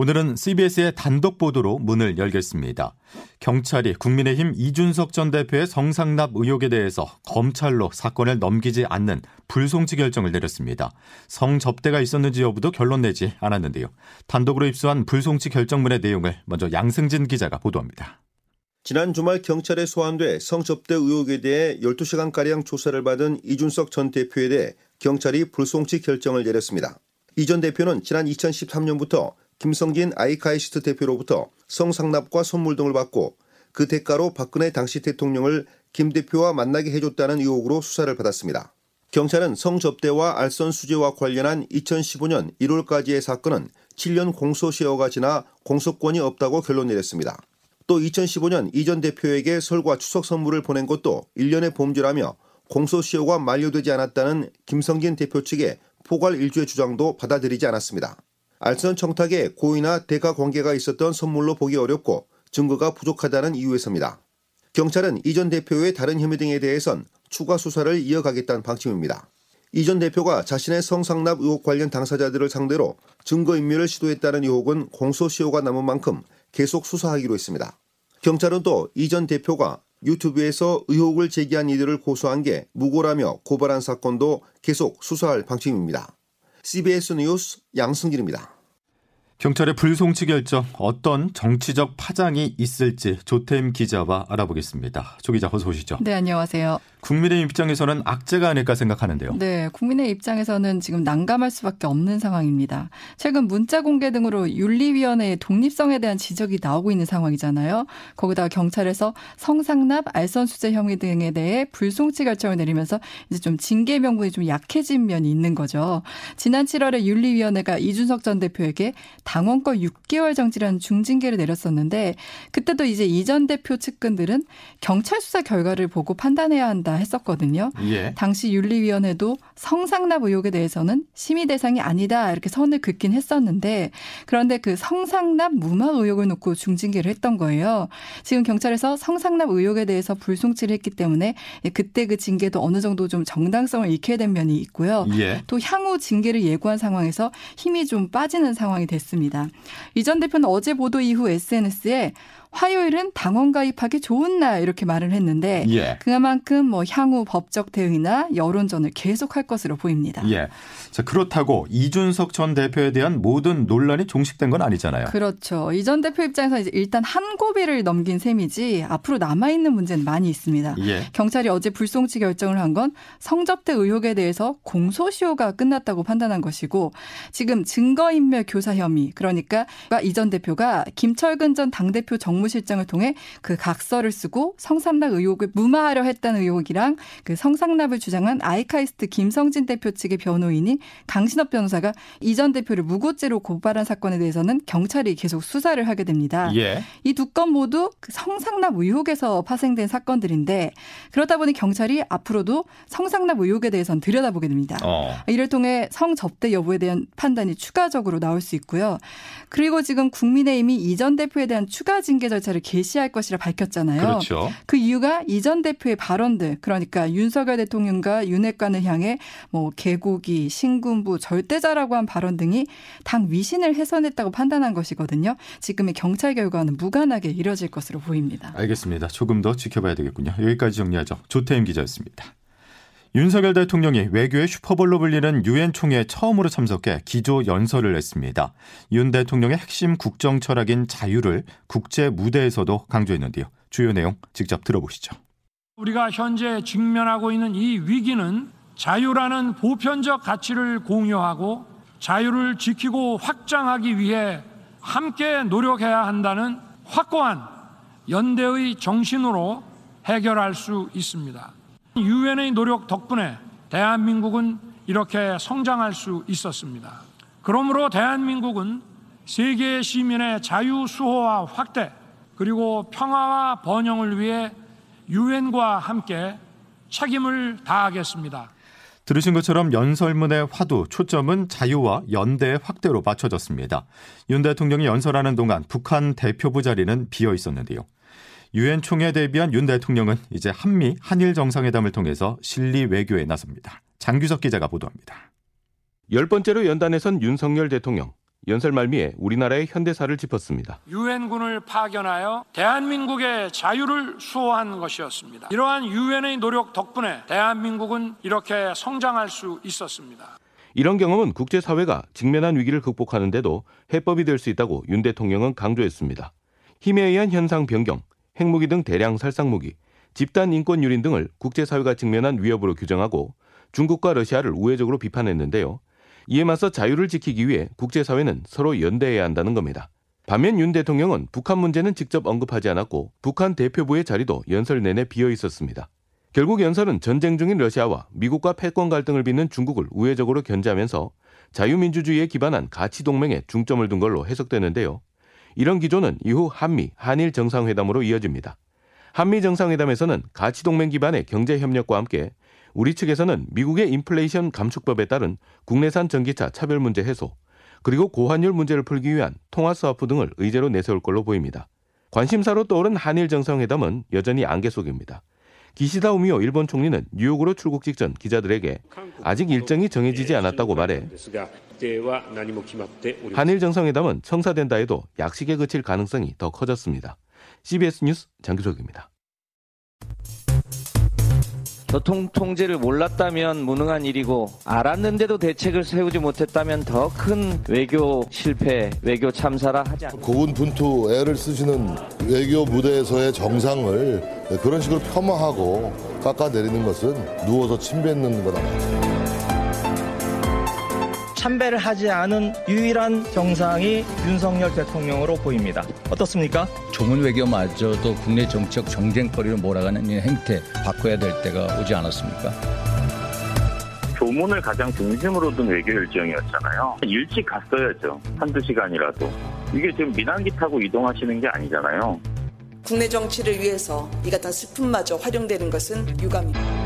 오늘은 CBS의 단독 보도로 문을 열겠습니다. 경찰이 국민의힘 이준석 전 대표의 성상납 의혹에 대해서 검찰로 사건을 넘기지 않는 불송치 결정을 내렸습니다. 성접대가 있었는지 여부도 결론 내지 않았는데요. 단독으로 입수한 불송치 결정문의 내용을 먼저 양승진 기자가 보도합니다. 지난 주말 경찰에 소환돼 성접대 의혹에 대해 12시간가량 조사를 받은 이준석 전 대표에 대해 경찰이 불송치 결정을 내렸습니다. 이 전 대표는 지난 2013년부터 김성진 아이카이스트 대표로부터 성상납과 선물 등을 받고 그 대가로 박근혜 당시 대통령을 김 대표와 만나게 해줬다는 의혹으로 수사를 받았습니다. 경찰은 성접대와 알선 수재와 관련한 2015년 1월까지의 사건은 7년 공소시효가 지나 공소권이 없다고 결론 내렸습니다. 또 2015년 이 전 대표에게 설과 추석 선물을 보낸 것도 1년의 범죄라며 공소시효가 만료되지 않았다는 김성진 대표 측의 포괄 일주의 주장도 받아들이지 않았습니다. 알선 청탁에 고의나 대가 관계가 있었던 선물로 보기 어렵고 증거가 부족하다는 이유에서입니다. 경찰은 이 전 대표의 다른 혐의 등에 대해선 추가 수사를 이어가겠다는 방침입니다. 이 전 대표가 자신의 성상납 의혹 관련 당사자들을 상대로 증거인멸을 시도했다는 의혹은 공소시효가 남은 만큼 계속 수사하기로 했습니다. 경찰은 또 이 전 대표가 유튜브에서 의혹을 제기한 이들을 고소한 게 무고라며 고발한 사건도 계속 수사할 방침입니다. CBS 뉴스 양승길입니다. 경찰의 불송치 결정 어떤 정치적 파장이 있을지 조태임 기자와 알아보겠습니다. 조 기자 어서 오시죠. 네, 안녕하세요. 국민의 입장에서는 악재가 아닐까 생각하는데요. 네, 국민의 입장에서는 지금 난감할 수밖에 없는 상황입니다. 최근 문자 공개 등으로 윤리위원회의 독립성에 대한 지적이 나오고 있는 상황이잖아요. 거기다가 경찰에서 성상납, 알선수재 혐의 등에 대해 불송치 결정을 내리면서 이제 좀 징계 명분이 좀 약해진 면이 있는 거죠. 지난 7월에 윤리위원회가 이준석 전 대표에게 당원권 6개월 정지라는 중징계를 내렸었는데 그때도 이제 이 전 대표 측근들은 경찰 수사 결과를 보고 판단해야 한다 했었거든요. 예. 당시 윤리위원회도 성상납 의혹에 대해서는 심의 대상이 아니다 이렇게 선을 긋긴 했었는데 그런데 그 성상납 무마 의혹을 놓고 중징계를 했던 거예요. 지금 경찰에서 성상납 의혹에 대해서 불송치를 했기 때문에 그때 그 징계도 어느 정도 좀 정당성을 잃게 된 면이 있고요. 예. 또 향후 징계를 예고한 상황에서 힘이 좀 빠지는 상황이 됐습니다. 이 전 대표는 어제 보도 이후 SNS에 화요일은 당원 가입하기 좋은 날 이렇게 말을 했는데 예. 그만큼 뭐 향후 법적 대응이나 여론전을 계속할 것으로 보입니다. 예. 자, 그렇다고 이준석 전 대표에 대한 모든 논란이 종식된 건 아니잖아요. 그렇죠. 이 전 대표 입장에서 이제 일단 한 고비를 넘긴 셈이지 앞으로 남아 있는 문제는 많이 있습니다. 예. 경찰이 어제 불송치 결정을 한 건 성접대 의혹에 대해서 공소시효가 끝났다고 판단한 것이고 지금 증거인멸 교사 혐의 그러니까 이 전 대표가 김철근 전 당대표 정 무실장을 통해 그 각서를 쓰고 성상납 의혹을 무마하려 했다는 의혹이랑 그 성상납을 주장한 아이카이스트 김성진 대표 측의 변호인인 강신업 변호사가 이 전 대표를 무고죄로 고발한 사건에 대해서는 경찰이 계속 수사를 하게 됩니다. 예. 이두 건 모두 그 성상납 의혹에서 파생된 사건들인데 그러다 보니 경찰이 앞으로도 성상납 의혹에 대해서는 들여다보게 됩니다. 어. 이를 통해 성접대 여부에 대한 판단이 추가적으로 나올 수 있고요. 그리고 지금 국민의힘이 이 전 대표에 대한 추가 징계 절차를 개시할 것이라 밝혔잖아요. 그렇죠. 그 이유가 이전 대표의 발언들 그러니까 윤석열 대통령과 윤핵관을 향해 뭐 개고기, 신군부, 절대자라고 한 발언 등이 당 위신을 훼손했다고 판단한 것이거든요. 지금의 경찰 결과는 무관하게 이뤄질 것으로 보입니다. 알겠습니다. 조금 더 지켜봐야 되겠군요. 여기까지 정리하죠. 조태임 기자였습니다. 윤석열 대통령이 외교의 슈퍼볼로 불리는 유엔 총회에 처음으로 참석해 기조 연설을 했습니다. 윤 대통령의 핵심 국정 철학인 자유를 국제 무대에서도 강조했는데요. 주요 내용 직접 들어보시죠. 우리가 현재 직면하고 있는 이 위기는 자유라는 보편적 가치를 공유하고 자유를 지키고 확장하기 위해 함께 노력해야 한다는 확고한 연대의 정신으로 해결할 수 있습니다. 유엔의 노력 덕분에 대한민국은 이렇게 성장할 수 있었습니다. 그러므로 대한민국은 세계 시민의 자유 수호와 확대 그리고 평화와 번영을 위해 유엔과 함께 책임을 다하겠습니다. 들으신 것처럼 연설문의 화두, 초점은 자유와 연대의 확대로 맞춰졌습니다. 윤 대통령이 연설하는 동안 북한 대표부 자리는 비어 있었는데요. 유엔 총회 대비한 윤 대통령은 이제 한미 한일 정상회담을 통해서 실리 외교에 나섭니다. 장규석 기자가 보도합니다. 열 번째로 연단에선 윤석열 대통령 연설 말미에 우리나라의 현대사를 짚었습니다. 유엔군을 파견하여 대한민국의 자유를 수호한 것이었습니다. 이러한 유엔의 노력 덕분에 대한민국은 이렇게 성장할 수 있었습니다. 이런 경험은 국제사회가 직면한 위기를 극복하는데도 해법이 될 수 있다고 윤 대통령은 강조했습니다. 힘에 의한 현상 변경, 핵무기 등 대량 살상무기, 집단 인권 유린 등을 국제사회가 직면한 위협으로 규정하고 중국과 러시아를 우회적으로 비판했는데요. 이에 맞서 자유를 지키기 위해 국제사회는 서로 연대해야 한다는 겁니다. 반면 윤 대통령은 북한 문제는 직접 언급하지 않았고 북한 대표부의 자리도 연설 내내 비어 있었습니다. 결국 연설은 전쟁 중인 러시아와 미국과 패권 갈등을 빚는 중국을 우회적으로 견제하면서 자유민주주의에 기반한 가치 동맹에 중점을 둔 걸로 해석되는데요. 이런 기조는 이후 한미, 한일 정상회담으로 이어집니다. 한미 정상회담에서는 가치 동맹 기반의 경제 협력과 함께 우리 측에서는 미국의 인플레이션 감축법에 따른 국내산 전기차 차별 문제 해소, 그리고 고환율 문제를 풀기 위한 통화 스와프 등을 의제로 내세울 걸로 보입니다. 관심사로 떠오른 한일 정상회담은 여전히 안개 속입니다. 기시다 우미오 일본 총리는 뉴욕으로 출국 직전 기자들에게 아직 일정이 정해지지 않았다고 말해 한일 정상회담은 청사된다 해도 약식에 그칠 가능성이 더 커졌습니다. CBS 뉴스 장규석입니다. 교통 통제를 몰랐다면 무능한 일이고 알았는데도 대책을 세우지 못했다면 더 큰 외교 실패, 외교 참사라 하지 않습니다. 고군분투 애를 쓰시는 외교 무대에서의 정상을 그런 식으로 폄하하고 깎아내리는 것은 누워서 침 뱉는 거다. 참배를 하지 않은 유일한 정상이 윤석열 대통령으로 보입니다. 어떻습니까? 조문 외교마저도 국내 정책 정쟁거리로 몰아가는 이 행태 바꿔야 될 때가 오지 않았습니까? 조문을 가장 중심으로 둔 외교 일정이었잖아요. 일찍 갔어야죠. 한두 시간이라도. 이게 지금 민항기 타고 이동하시는 게 아니잖아요. 국내 정치를 위해서 이 같은 슬픔마저 활용되는 것은 유감입니다.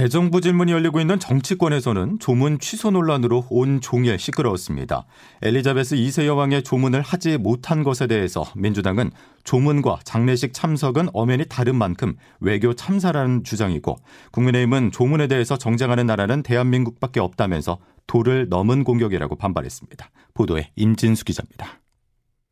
대정부 질문이 열리고 있는 정치권에서는 조문 취소 논란으로 온 종일 시끄러웠습니다. 엘리자베스 2세 여왕의 조문을 하지 못한 것에 대해서 민주당은 조문과 장례식 참석은 엄연히 다른 만큼 외교 참사라는 주장이고 국민의힘은 조문에 대해서 정쟁하는 나라는 대한민국밖에 없다면서 도를 넘은 공격이라고 반발했습니다. 보도에 임진수 기자입니다.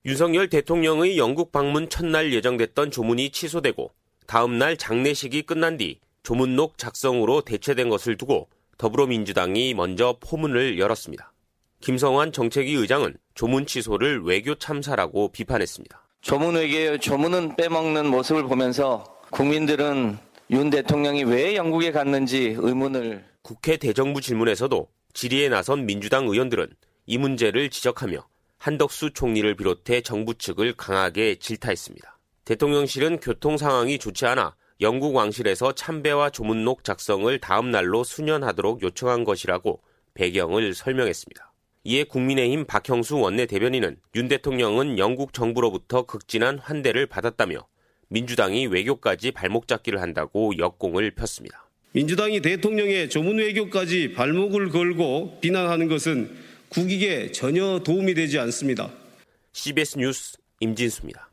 윤석열 대통령의 영국 방문 첫날 예정됐던 조문이 취소되고 다음 날 장례식이 끝난 뒤 조문록 작성으로 대체된 것을 두고 더불어민주당이 먼저 포문을 열었습니다. 김성환 정책위 의장은 조문 취소를 외교 참사라고 비판했습니다. 조문 외교의 조문은 빼먹는 모습을 보면서 국민들은 윤 대통령이 왜 영국에 갔는지 의문을 국회 대정부 질문에서도 질의에 나선 민주당 의원들은 이 문제를 지적하며 한덕수 총리를 비롯해 정부 측을 강하게 질타했습니다. 대통령실은 교통 상황이 좋지 않아 영국 왕실에서 참배와 조문록 작성을 다음 날로 수년하도록 요청한 것이라고 배경을 설명했습니다. 이에 국민의힘 박형수 원내대변인은 윤 대통령은 영국 정부로부터 극진한 환대를 받았다며 민주당이 외교까지 발목 잡기를 한다고 역공을 폈습니다. 민주당이 대통령의 조문 외교까지 발목을 걸고 비난하는 것은 국익에 전혀 도움이 되지 않습니다. CBS 뉴스 임진수입니다.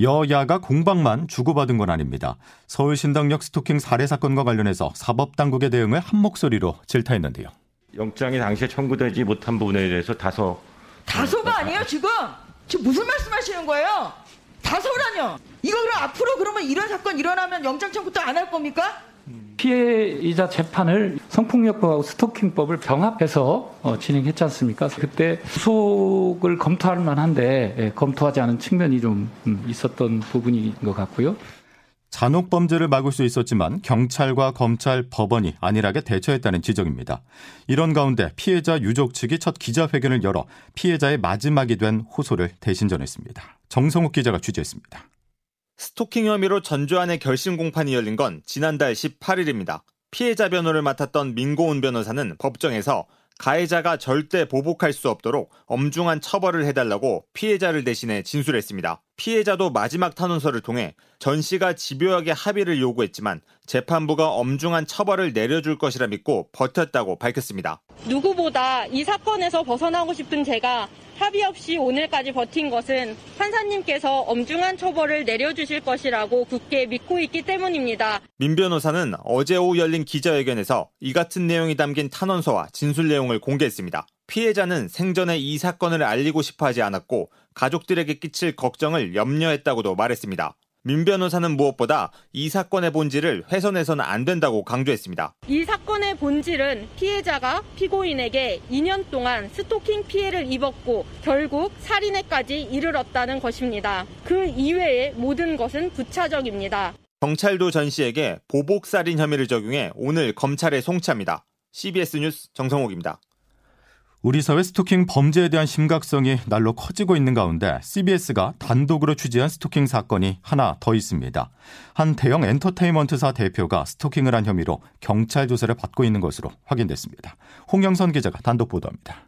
여야가 공방만 주고받은 건 아닙니다. 서울 신당역 스토킹 살해 사건과 관련해서 사법당국의 대응을 한 목소리로 질타했는데요. 영장이 당시에 청구되지 못한 부분에 대해서 다소 다소가 아니에요 지금 지금 무슨 말씀하시는 거예요? 다소라뇨? 이거 그럼 앞으로 그러면 이런 사건 일어나면 영장 청구도 안할 겁니까? 피해이자 재판을 성폭력법하고 스토킹법을 병합해서 어, 진행했지 않습니까? 그때 구속을 검토할 만한데 예, 검토하지 않은 측면이 좀 음, 있었던 부분인 것 같고요. 잔혹 범죄를 막을 수 있었지만 경찰과 검찰, 법원이 안일하게 대처했다는 지적입니다. 이런 가운데 피해자 유족 측이 첫 기자회견을 열어 피해자의 마지막이 된 호소를 대신 전했습니다. 정성욱 기자가 취재했습니다. 스토킹 혐의로 전주안의 결심 공판이 열린 건 지난달 18일입니다. 피해자 변호를 맡았던 민고은 변호사는 법정에서 가해자가 절대 보복할 수 없도록 엄중한 처벌을 해달라고 피해자를 대신해 진술했습니다. 피해자도 마지막 탄원서를 통해 전 씨가 집요하게 합의를 요구했지만 재판부가 엄중한 처벌을 내려줄 것이라 믿고 버텼다고 밝혔습니다. 누구보다 이 사건에서 벗어나고 싶은 제가 합의 없이 오늘까지 버틴 것은 판사님께서 엄중한 처벌을 내려주실 것이라고 굳게 믿고 있기 때문입니다. 민 변호사는 어제 오후 열린 기자회견에서 이 같은 내용이 담긴 탄원서와 진술 내용을 공개했습니다. 피해자는 생전에 이 사건을 알리고 싶어 하지 않았고 가족들에게 끼칠 걱정을 염려했다고도 말했습니다. 민 변호사는 무엇보다 이 사건의 본질을 훼손해서는 안 된다고 강조했습니다. 이 사건의 본질은 피해자가 피고인에게 2년 동안 스토킹 피해를 입었고 결국 살인에까지 이르렀다는 것입니다. 그 이외의 모든 것은 부차적입니다. 경찰도 전 씨에게 보복살인 혐의를 적용해 오늘 검찰에 송치합니다. CBS 뉴스 정성옥입니다. 우리 사회 스토킹 범죄에 대한 심각성이 날로 커지고 있는 가운데 CBS가 단독으로 취재한 스토킹 사건이 하나 더 있습니다. 한 대형 엔터테인먼트사 대표가 스토킹을 한 혐의로 경찰 조사를 받고 있는 것으로 확인됐습니다. 홍영선 기자가 단독 보도합니다.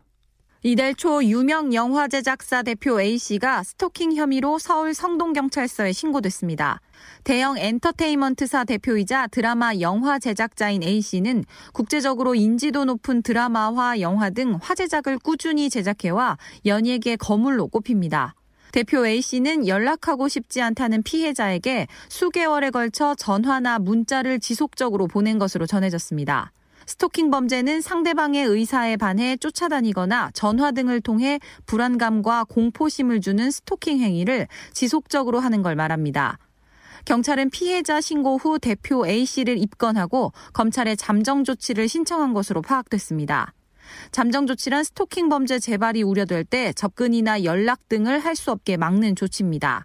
이달 초 유명 영화 제작사 대표 A씨가 스토킹 혐의로 서울 성동경찰서에 신고됐습니다. 대형 엔터테인먼트사 대표이자 드라마 영화 제작자인 A씨는 국제적으로 인지도 높은 드라마와 영화 등 화제작을 꾸준히 제작해와 연예계 거물로 꼽힙니다. 대표 A씨는 연락하고 싶지 않다는 피해자에게 수개월에 걸쳐 전화나 문자를 지속적으로 보낸 것으로 전해졌습니다. 스토킹 범죄는 상대방의 의사에 반해 쫓아다니거나 전화 등을 통해 불안감과 공포심을 주는 스토킹 행위를 지속적으로 하는 걸 말합니다. 경찰은 피해자 신고 후 대표 A씨를 입건하고 검찰에 잠정 조치를 신청한 것으로 파악됐습니다. 잠정 조치란 스토킹 범죄 재발이 우려될 때 접근이나 연락 등을 할 수 없게 막는 조치입니다.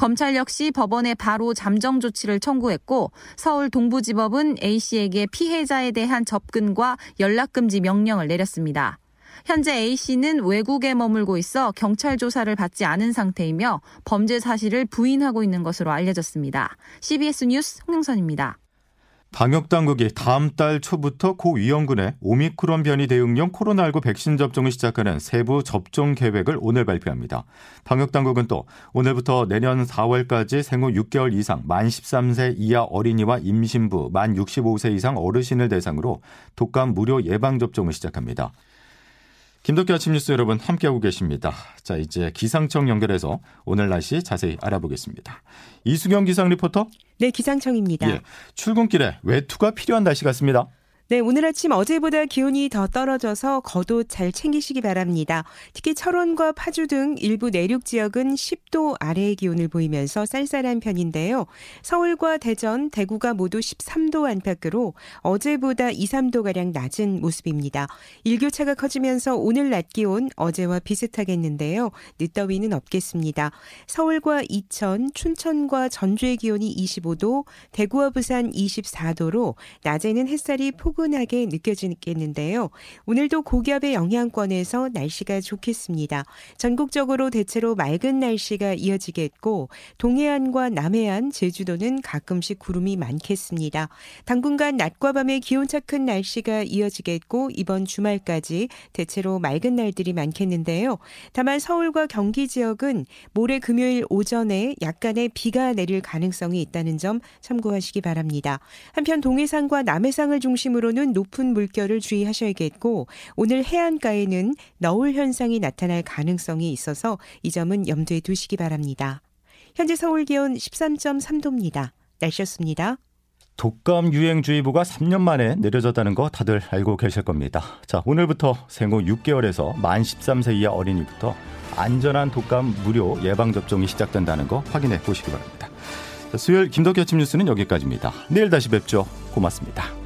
검찰 역시 법원에 바로 잠정 조치를 청구했고 서울 동부지법은 A씨에게 피해자에 대한 접근과 연락금지 명령을 내렸습니다. 현재 A씨는 외국에 머물고 있어 경찰 조사를 받지 않은 상태이며 범죄 사실을 부인하고 있는 것으로 알려졌습니다. CBS 뉴스 홍영선입니다. 방역 당국이 다음 달 초부터 고 위험군의 오미크론 변이 대응용 코로나19 백신 접종을 시작하는 세부 접종 계획을 오늘 발표합니다. 방역 당국은 또 오늘부터 내년 4월까지 생후 6개월 이상 만 13세 이하 어린이와 임신부, 만 65세 이상 어르신을 대상으로 독감 무료 예방 접종을 시작합니다. 김덕기 아침 뉴스 여러분 함께하고 계십니다. 자, 이제 기상청 연결해서 오늘 날씨 자세히 알아보겠습니다. 이수경 기상 리포터? 네, 기상청입니다. 예, 출근길에 외투가 필요한 날씨 같습니다. 네, 오늘 아침 어제보다 기온이 더 떨어져서 겉옷 잘 챙기시기 바랍니다. 특히 철원과 파주 등 일부 내륙 지역은 10도 아래의 기온을 보이면서 쌀쌀한 편인데요. 서울과 대전, 대구가 모두 13도 안팎으로 어제보다 2, 3도가량 낮은 모습입니다. 일교차가 커지면서 오늘 낮 기온 어제와 비슷하겠는데요. 늦더위는 없겠습니다. 서울과 이천, 춘천과 전주의 기온이 25도, 대구와 부산 24도로 낮에는 햇살이 포근 포근하게 느껴지겠는데요. 오늘도 고기압의 영향권에서 날씨가 좋겠습니다. 전국적으로 대체로 맑은 날씨가 이어지겠고 동해안과 남해안, 제주도는 가끔씩 구름이 많겠습니다. 당분간 낮과 밤의 기온차 큰 날씨가 이어지겠고 이번 주말까지 대체로 맑은 날들이 많겠는데요. 다만 서울과 경기 지역은 모레 금요일 오전에 약간의 비가 내릴 가능성이 있다는 점 참고하시기 바랍니다. 한편 동해상과 남해상을 중심으로 앞으로는 높은 물결을 주의하셔야겠고 오늘 해안가에는 너울 현상이 나타날 가능성이 있어서 이 점은 염두에 두시기 바랍니다. 현재 서울 기온 13.3도입니다. 날씨였습니다. 독감 유행주의보가 3년 만에 내려졌다는 거 다들 알고 계실 겁니다. 자, 오늘부터 생후 6개월에서 만 13세 이하 어린이부터 안전한 독감 무료 예방접종이 시작된다는 거 확인해 보시기 바랍니다. 수요일 김덕기 아침 뉴스는 여기까지입니다. 내일 다시 뵙죠. 고맙습니다.